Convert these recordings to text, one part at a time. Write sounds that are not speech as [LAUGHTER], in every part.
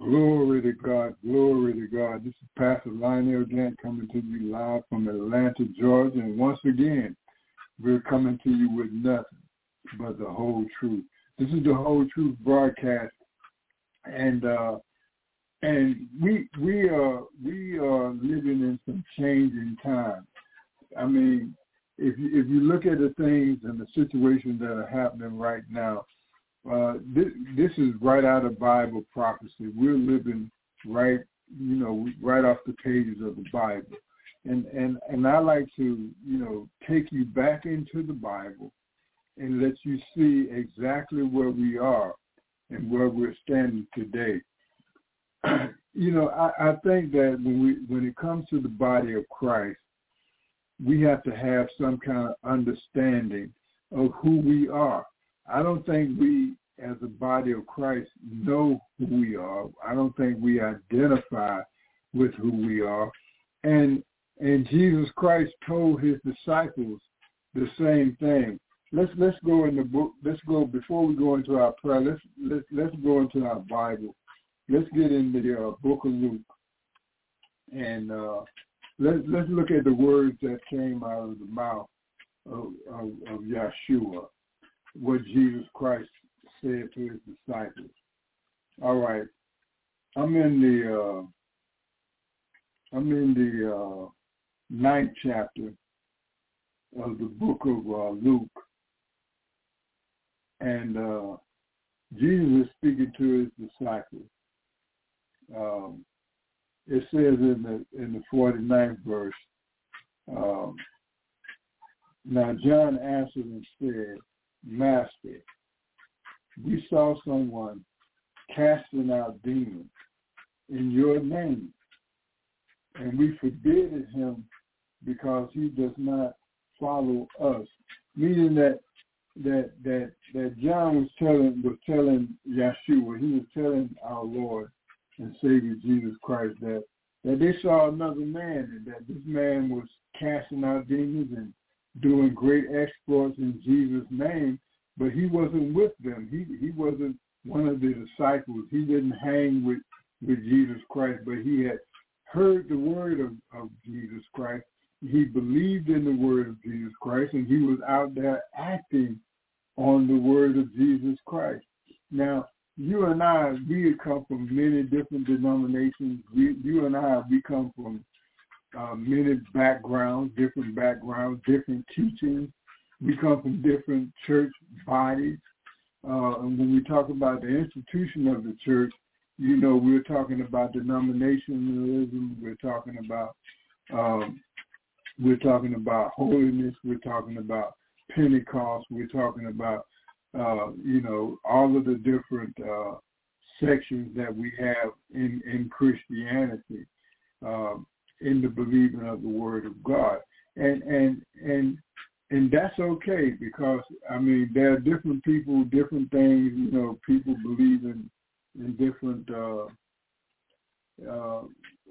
Glory to God, glory to God. This is Pastor Lionel Gantt coming to you live from Atlanta, Georgia. And once again, we're coming to you with nothing but the whole truth. This is the whole truth broadcast. And uh and we we are we are living in some changing times. I mean, if you if you look at the things and the situations that are happening right now, uh, this, this is right out of Bible prophecy. We're living right, you know, right off the pages of the Bible. And and and I like to, you know, take you back into the Bible and let you see exactly where we are and where we're standing today. [CLEARS THROAT] you know, I, I think that when we when it comes to the body of Christ, we have to have some kind of understanding of who we are. I don't think we, as a body of Christ, know who we are. I don't think we identify with who we are. And and Jesus Christ told his disciples the same thing. Let's let's go in the book. Let's go before we go into our prayer. Let's let's let's go into our Bible. Let's get into the uh, book of Luke, and uh, let's let's look at the words that came out of the mouth of, of, of Yeshua what Jesus Christ said to his disciples. All right. I'm in the uh I'm in the uh ninth chapter of the book of uh, Luke. And uh Jesus is speaking to his disciples. Um it says in the in the 49th verse, um, now John answered and said, Master, we saw someone casting out demons in your name, and we forbid him because he does not follow us. Meaning that that that that John was telling was telling Yeshua, he was telling our Lord and Savior Jesus Christ that that they saw another man and that this man was casting out demons and doing great exploits in Jesus' name, but he wasn't with them. He he wasn't one of the disciples. He didn't hang with, with Jesus Christ, but he had heard the word of, of Jesus Christ. He believed in the word of Jesus Christ, and he was out there acting on the word of Jesus Christ. Now, you and I, we come from many different denominations. We, you and I, we come from uh, many backgrounds, different backgrounds, different teachings. We come from different church bodies. Uh, and when we talk about the institution of the church, you know, we're talking about denominationalism. We're talking about um, we're talking about holiness. We're talking about Pentecost. We're talking about uh, you know all of the different uh, sections that we have in in Christianity. Um, in the believing of the word of God. And and and and that's okay because I mean there are different people, different things, you know, people believe in in different uh uh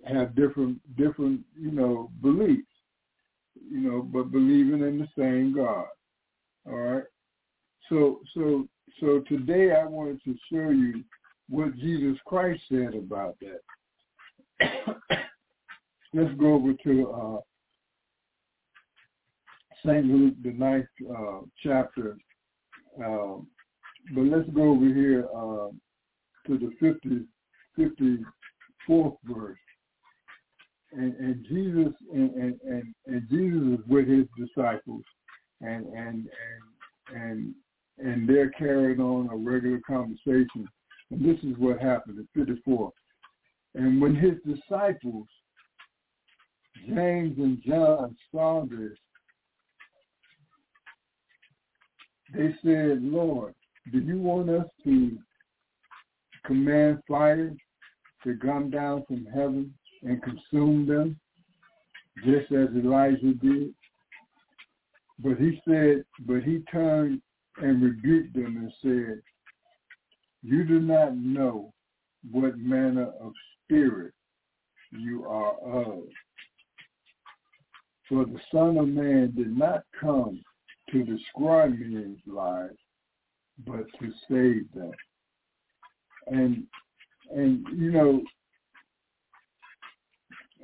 have different different, you know, beliefs. You know, but believing in the same God. All right. So so so today I wanted to show you what Jesus Christ said about that. [COUGHS] let's go over to uh, St. Luke, the ninth uh, chapter. Uh, but let's go over here uh, to the 50, 54th verse. And, and Jesus and, and, and, and Jesus is with his disciples, and and and and and they're carrying on a regular conversation. And this is what happened at 54. And when his disciples James and John this, they said, Lord, do you want us to command fire to come down from heaven and consume them, just as Elijah did? But he said, but he turned and rebuked them and said, you do not know what manner of spirit you are of. For the Son of Man did not come to destroy men's lives, but to save them. And and you know,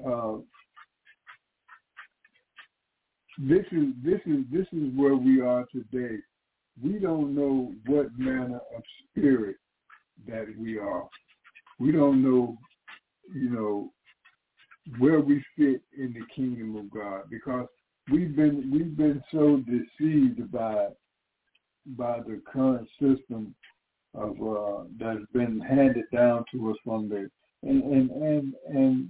uh, this is this is this is where we are today. We don't know what manner of spirit that we are. We don't know, you know, where we fit in the kingdom of God because we've been we've been so deceived by by the current system of uh, that's been handed down to us from the and and and, and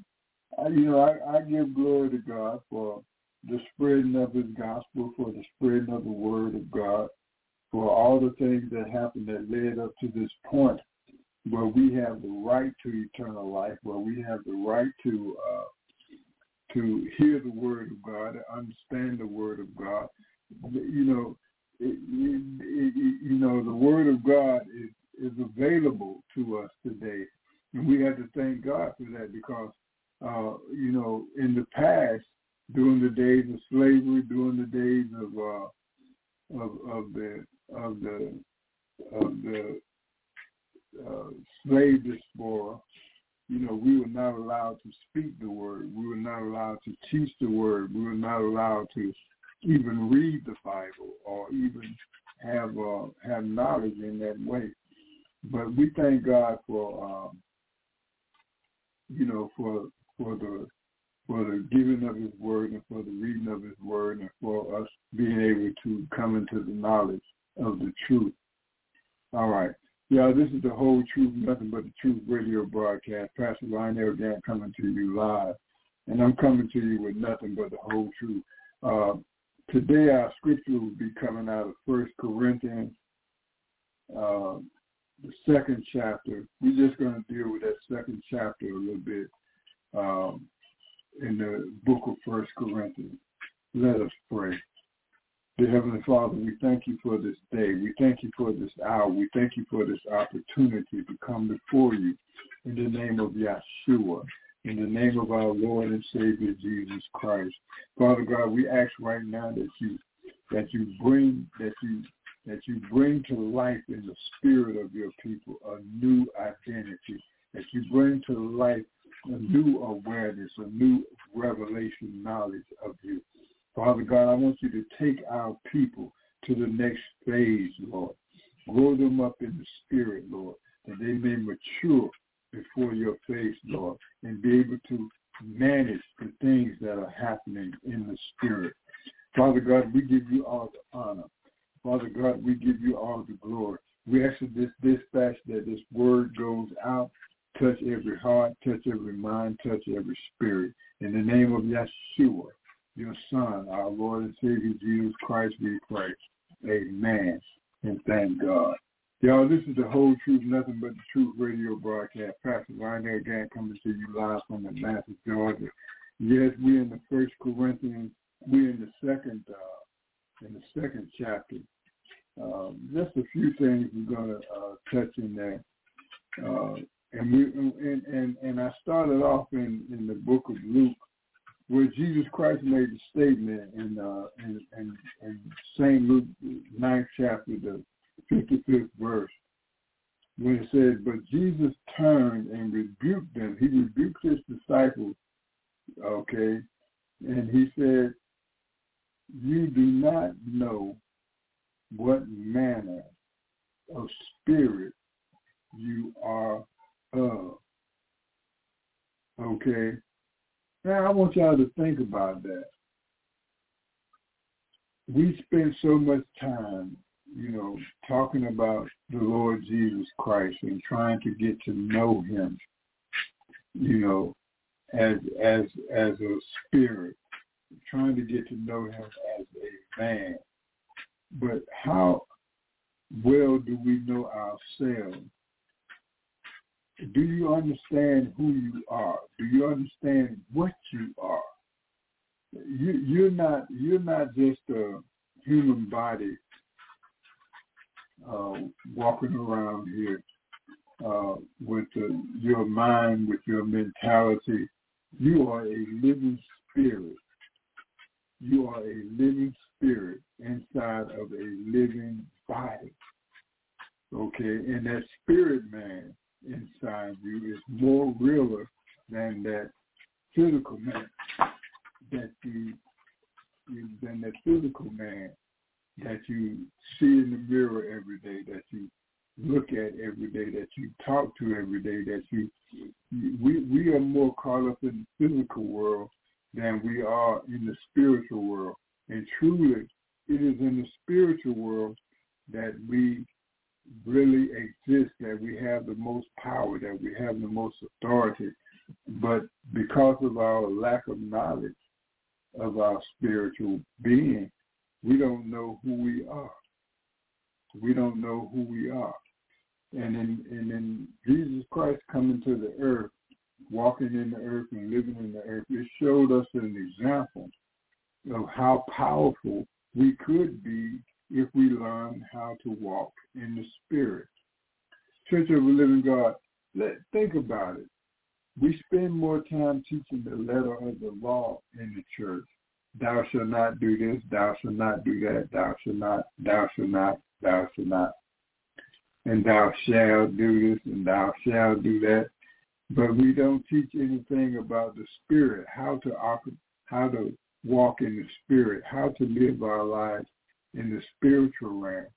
I, you know I, I give glory to God for the spreading of His gospel, for the spreading of the Word of God, for all the things that happened that led up to this point where we have the right to eternal life, where we have the right to uh, to hear the word of God, to understand the word of God. You know, it, it, you know, the word of God is is available to us today, and we have to thank God for that because, uh, you know, in the past, during the days of slavery, during the days of uh, of of the of the of the uh, slave diaspora, you know, we were not allowed to speak the word. We were not allowed to teach the word. We were not allowed to even read the Bible or even have uh, have knowledge in that way. But we thank God for um, you know for for the for the giving of His word and for the reading of His word and for us being able to come into the knowledge of the truth. All right. Yeah, this is the whole truth, nothing but the truth radio broadcast. Pastor Lionel Gantt coming to you live. And I'm coming to you with nothing but the whole truth. Uh, today our scripture will be coming out of First Corinthians, uh, the second chapter. We're just going to deal with that second chapter a little bit um, in the book of First Corinthians. Let us pray. Dear Heavenly Father, we thank you for this day. We thank you for this hour. We thank you for this opportunity to come before you in the name of Yeshua, in the name of our Lord and Savior Jesus Christ. Father God, we ask right now that you that you bring that you that you bring to life in the spirit of your people a new identity, that you bring to life a new awareness, a new revelation knowledge of you. Father God, I want you to take our people to the next phase, Lord. Grow them up in the spirit, Lord, that they may mature before your face, Lord, and be able to manage the things that are happening in the spirit. Father God, we give you all the honor. Father God, we give you all the glory. We ask this dispatch that this word goes out, touch every heart, touch every mind, touch every spirit. In the name of Yeshua, your Son, our Lord and Savior Jesus Christ, we pray. Amen. And thank God. Y'all, this is the whole truth, nothing but the truth radio broadcast. Pastor Lionel Gantt coming to you live from Atlanta, Georgia. Yes, we're in the First Corinthians. We're in the second, uh, in the second chapter. Um, just a few things we're going to uh, touch in there. Uh, and we and, and and I started off in in the book of Luke where Jesus Christ made the statement in uh, in, in, in Saint Luke ninth chapter, the fifty fifth verse, when it said, "But Jesus turned and rebuked them." He rebuked his disciples, okay, and he said, "You do not know what manner of spirit you are of." Okay, now, I want y'all to think about that. We spend so much time, you know, talking about the Lord Jesus Christ and trying to get to know him, you know, as as as a spirit, trying to get to know him as a man. But how well do we know ourselves? Do you understand who you are? Do you understand what you are? You, you're not you're not just a human body uh, walking around here uh, with uh, your mind, with your mentality. You are a living spirit. You are a living spirit inside of a living body. Okay, and that spirit man inside you is more realer than that physical man that you, than that physical man that you see in the mirror every day, that you look at every day, that you talk to every day, that you we we are more caught up in the physical world than we are in the spiritual world. And truly it is in the spiritual world that we really exist, that we have the most power, that we have the most authority. But because of our lack of knowledge of our spiritual being, we don't know who we are. We don't know who we are. And in and in Jesus Christ coming to the earth, walking in the earth and living in the earth, it showed us an example of how powerful we could be if we learn how to walk in the Spirit. Church of the Living God, let think about it. We spend more time teaching the letter of the law in the church. Thou shalt not do this, thou shalt not do that, thou shalt not, thou shalt not, thou shalt not. And thou shalt do this and thou shalt do that. But we don't teach anything about the spirit, how to how to walk in the spirit, how to live our lives in the spiritual realm,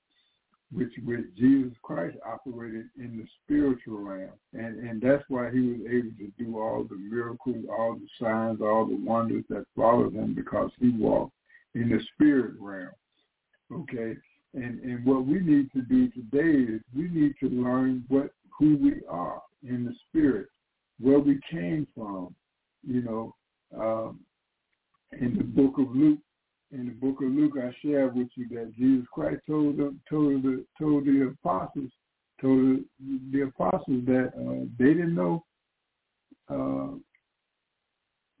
which which Jesus Christ operated in the spiritual realm. And and that's why he was able to do all the miracles, all the signs, all the wonders that followed him because he walked in the spirit realm. Okay? And and what we need to do today is we need to learn what who we are in the spirit, where we came from, you know, um, in the book of Luke, in the book of Luke, I shared with you that Jesus Christ told them, told the told the apostles, told the apostles that uh, they didn't know uh,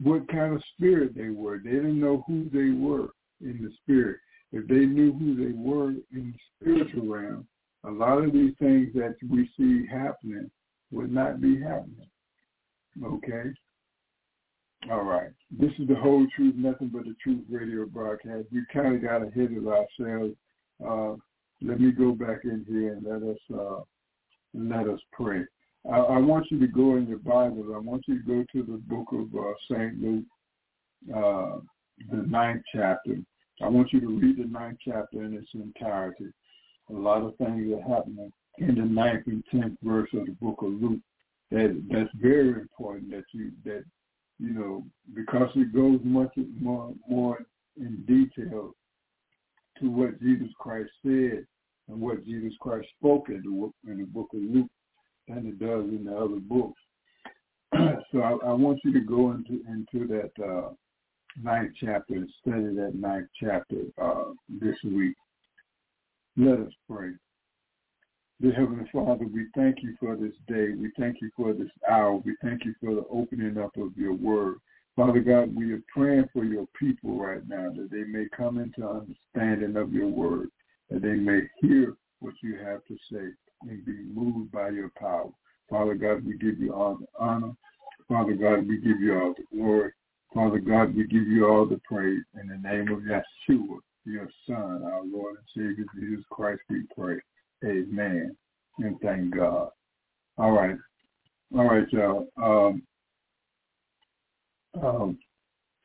what kind of spirit they were. They didn't know who they were in the spirit. If they knew who they were in the spiritual realm, a lot of these things that we see happening would not be happening. Okay? All right. This is the whole truth, nothing but the truth radio broadcast. We kind of got ahead of ourselves. Uh, let me go back in here and let us uh, let us pray. I, I, want you to go in your Bibles. I want you to go to the book of uh, Saint Luke, uh, the ninth chapter. I want you to read the ninth chapter in its entirety. A lot of things are happening in the ninth and tenth verse of the book of Luke. That that's very important that you that you know, because it goes much more more in detail to what Jesus Christ said and what Jesus Christ spoke in the, in the book of Luke than it does in the other books. [CLEARS THROAT] so I, I, want you to go into into that uh, ninth chapter and study that ninth chapter uh, this week. Let us pray. Dear Heavenly Father, we thank you for this day. We thank you for this hour. We thank you for the opening up of your word. Father God, we are praying for your people right now that they may come into understanding of your word, that they may hear what you have to say and be moved by your power. Father God, we give you all the honor. Father God, we give you all the glory. Father God, we give you all the praise. In the name of Yeshua, your Son, our Lord and Savior Jesus Christ, we pray. Amen. And thank God. All right. All right, y'all. Um, um,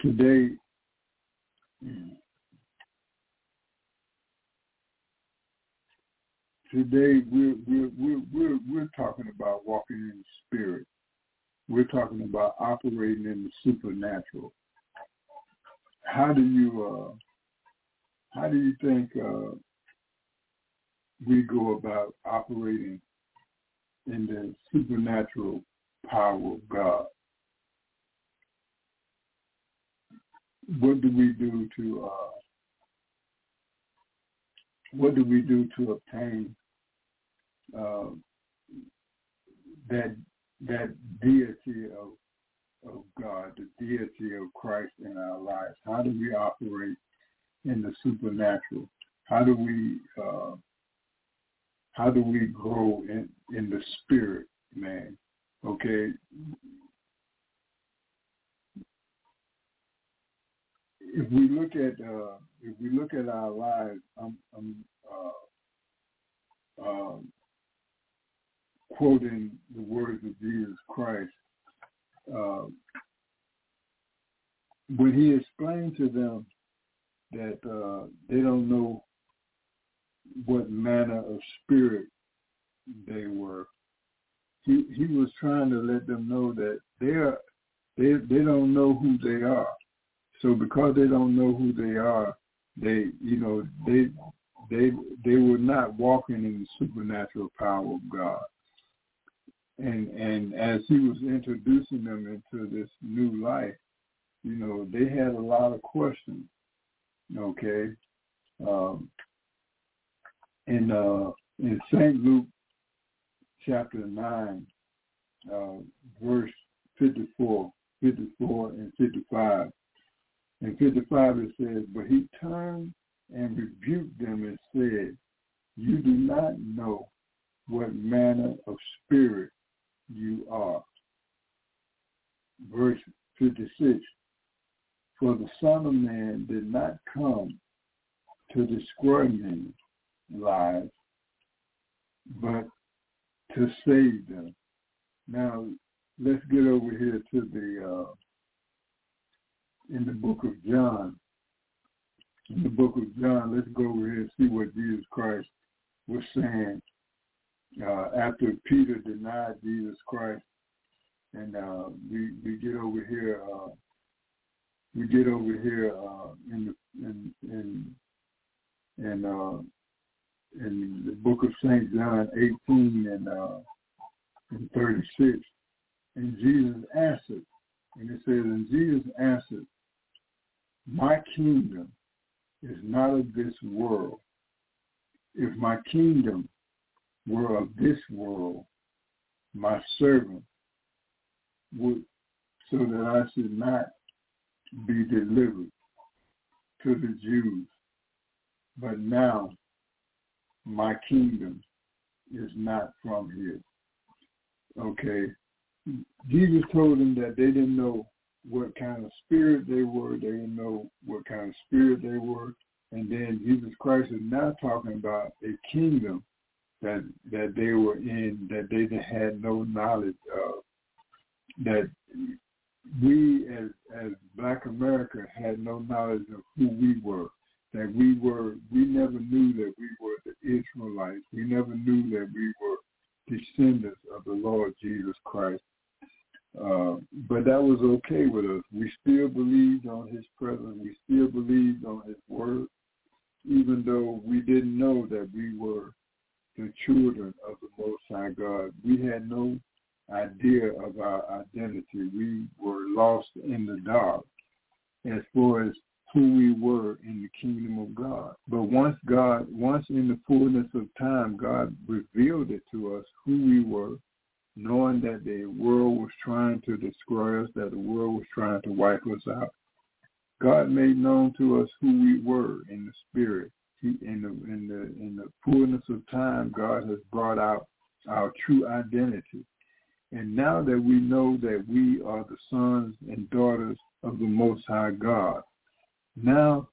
today, today we're, we're, we're, we're, we're talking about walking in the spirit. We're talking about operating in the supernatural. How do you, uh, how do you think uh, we go about operating in the supernatural power of God. What do we do to uh, what do we do to obtain uh, that that deity of of God, the deity of Christ in our lives. How do we operate in the supernatural? How do we uh, how do we grow in in the spirit, man? Okay. If we look at uh, if we look at our lives, I'm, I'm uh, um, quoting the words of Jesus Christ uh, when he explained to them that uh, they don't know what manner of spirit they were, he he was trying to let them know that they are they they don't know who they are. So because they don't know who they are, they you know they they they were not walking in the supernatural power of God and and as he was introducing them into this new life, you know, they had a lot of questions. Okay, um, in uh, in Saint Luke chapter nine, uh, verse 54, 54 and 55. In 55 it says, But he turned and rebuked them and said, You do not know what manner of spirit you are. Verse 56, For the Son of Man did not come to destroy men's lives, but to save them. Now, let's get over here to the, uh, in the book of John. In the book of John, let's go over here and see what Jesus Christ was saying uh, after Peter denied Jesus Christ, and uh, we we get over here, uh, we get over here uh, in the in in in, uh, in the book of Saint John 18 and uh, and 36, and Jesus answered, and it says, and Jesus answered, my kingdom is not of this world. If my kingdom were of this world, my servant would, so that I should not be delivered to the Jews. But now my kingdom is not from here. Okay. Jesus told them that they didn't know what kind of spirit they were. They didn't know what kind of spirit they were. And then Jesus Christ is now talking about a kingdom that that they were in that they had no knowledge of that we as as black america had no knowledge of who we were that we were we never knew that we were the israelites we never knew that we were descendants of the lord jesus christ uh, but that was okay with us. We still believed on his presence. We still believed on his word, even though we didn't know that we were the children of the Most High God. We had no idea of our identity. We were lost in the dark as far as who we were in the kingdom of God. But once God, once in the fullness of time, God revealed it to us who we were, knowing that the world was trying to destroy us, that the world was trying to wipe us out. God made known to us who we were in the spirit He, in the in the in the fullness of time, God has brought out our true identity. And now that we know that we are the sons and daughters of the Most High God, now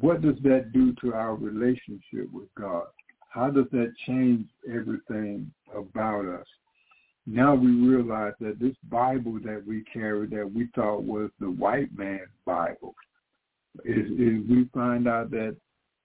what does that do to our relationship with God? How does that change everything about us? Now we realize that this Bible that we carry that we thought was the white man's Bible is, is we find out that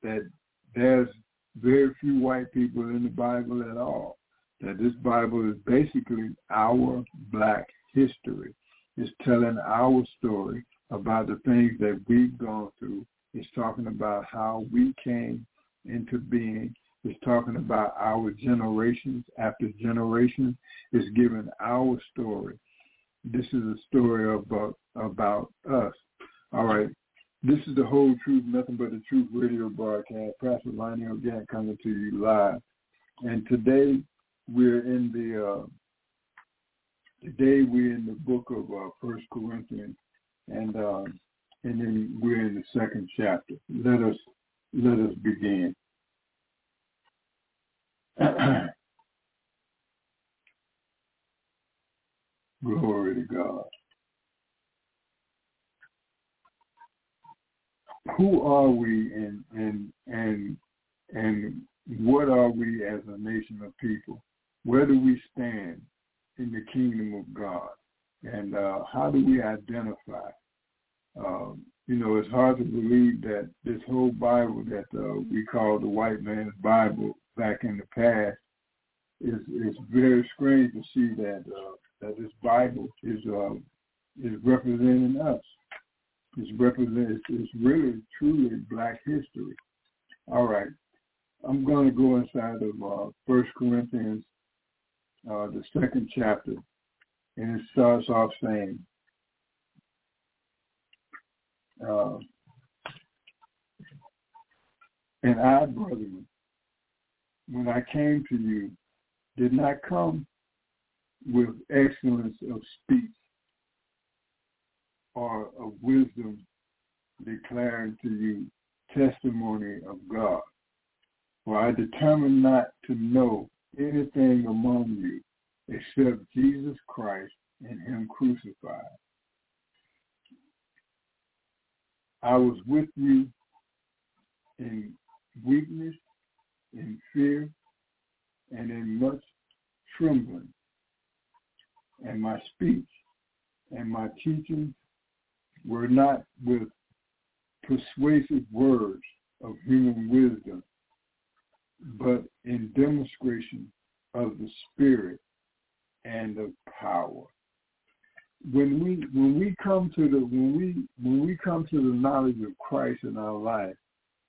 that there's very few white people in the Bible at all. That this Bible is basically our black history. It's telling our story about the things that we've gone through. It's talking about how we came into being. It's talking about our generations after generations. It's giving our story. This is a story about about us. All right. This is the whole truth, nothing but the truth radio broadcast. Pastor Lionel Gantt coming to you live. and today we're in the uh, today we're in the book of uh, First Corinthians, and uh, and then we're in the second chapter. Let us let us begin. [CLEARS THROAT] Glory to God. Who are we and and and and what are we as a nation of people? Where do we stand in the kingdom of God? And uh, how do we identify? Um, you know, it's hard to believe that this whole Bible that uh, we call the white man's Bible back in the past is is very strange to see that uh, that this Bible is uh, is representing us. It's represent. It's really truly Black history. All right, I'm going to go inside of uh, First Corinthians, uh, the second chapter, and it starts off saying. Uh, and I, brethren, when I came to you, did not come with excellence of speech or of wisdom declaring to you testimony of God. For I determined not to know anything among you except Jesus Christ and him crucified. I was with you in weakness, in fear, and in much trembling. And my speech and my teaching were not with persuasive words of human wisdom, but in demonstration of the Spirit and of power. When we when we come to the when we when we come to the knowledge of Christ in our life,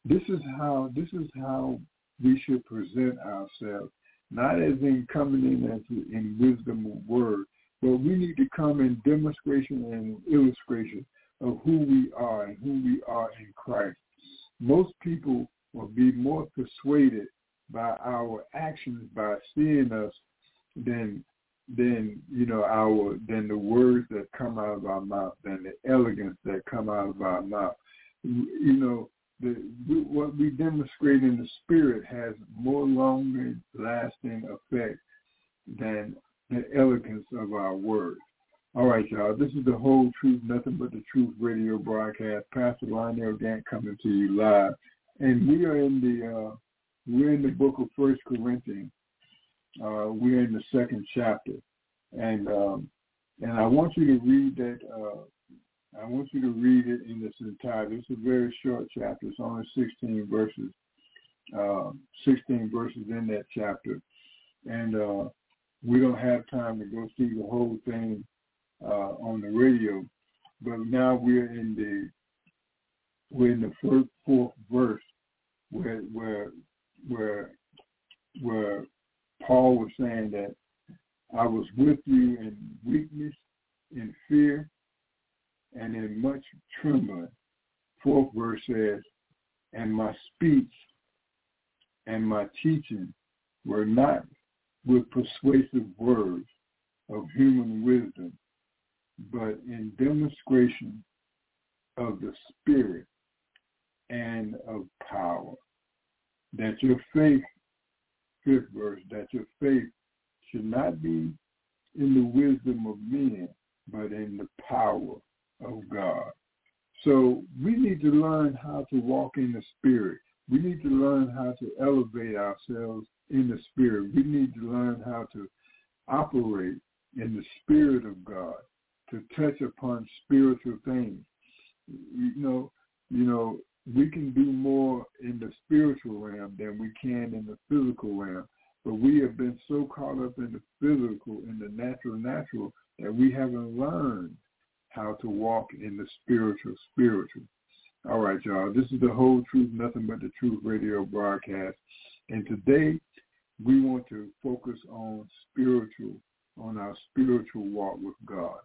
this is how this is how we should present ourselves not as in coming in as in wisdom of word, but we need to come in demonstration and illustration of who we are and who we are in Christ. Most people will be more persuaded by our actions, by seeing us, than than you know our than the words that come out of our mouth, than the elegance that come out of our mouth. You know, the, what we demonstrate in the spirit has more longer lasting effect than the elegance of our words. All right, y'all. This is the whole truth, nothing but the truth radio broadcast. Pastor Lionel Gantt coming to you live, and we are in the uh, we're in the book of First Corinthians. Uh, we're in the second chapter, and um, and I want you to read that uh, I want you to read it in its entirety. It's a very short chapter. It's only 16 verses, uh, 16 verses in that chapter. And uh, we don't have time to go through the whole thing uh, on the radio. But now we're in the we're in the first, fourth verse where where where where Paul was saying that I was with you in weakness, in fear, and in much trembling. Fourth verse says, and my speech and my teaching were not with persuasive words of human wisdom, but in demonstration of the Spirit and of power. That your faith, fifth verse, that your faith should not be in the wisdom of men, but in the power of God. So we need to learn how to walk in the Spirit. We need to learn how to elevate ourselves in the Spirit. We need to learn how to operate in the Spirit of God, to touch upon spiritual things. You know, you know, we can do more in the spiritual realm than we can in the physical realm. But we have been so caught up in the physical, in the natural, natural, that we haven't learned how to walk in the spiritual spiritual. All right, y'all. This is the whole truth, nothing but the truth radio broadcast. And today we want to focus on spiritual, on our spiritual walk with God.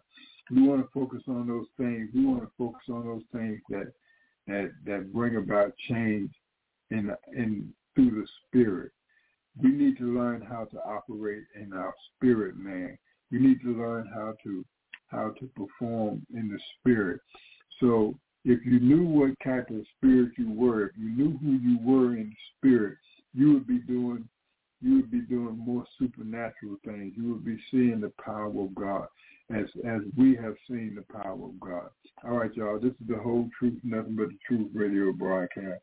We want to focus on those things. We want to focus on those things that that that bring about change in in through the spirit. we need to learn how to operate in our spirit man. We need to learn how to how to perform in the spirit. So if you knew what type of spirit you were, if you knew who you were in the spirit, you would be doing you would be doing more supernatural things. You would be seeing the power of God as as we have seen the power of God. All right, y'all. This is the whole truth, nothing but the truth radio broadcast.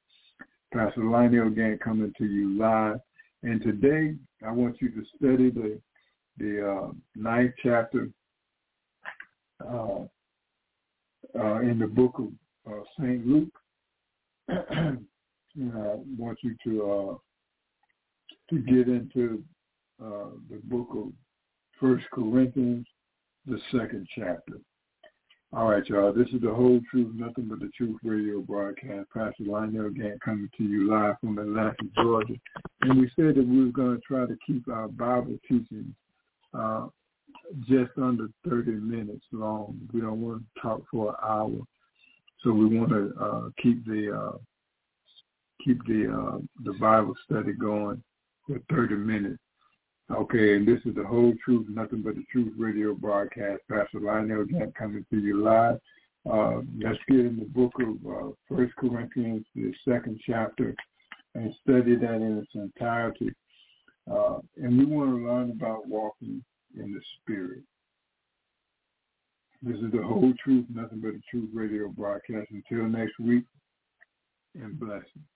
Pastor Lionel Gantt coming to you live. And today I want you to study the the uh, ninth chapter uh, uh, in the book of uh, St. Luke. [CLEARS THROAT] and I want you to uh, to get into uh, the book of First Corinthians, the second chapter. All right, y'all. This is the whole truth, nothing but the truth radio broadcast. Pastor Lionel Gantt coming to you live from Atlanta, Georgia. And we said that we were going to try to keep our Bible teachings uh, just under 30 minutes long. We don't want to talk for an hour. So we want to uh, keep the uh, keep the uh, the Bible study going for 30 minutes. Okay, and this is the whole truth, nothing but the truth radio broadcast. Pastor Lionel Gantt coming to you live. Uh, let's get in the book of uh, First Corinthians, the second chapter, and study that in its entirety. Uh, and we want to learn about walking in the Spirit. This is the whole truth, nothing but the truth radio broadcast. Until next week, and blessings.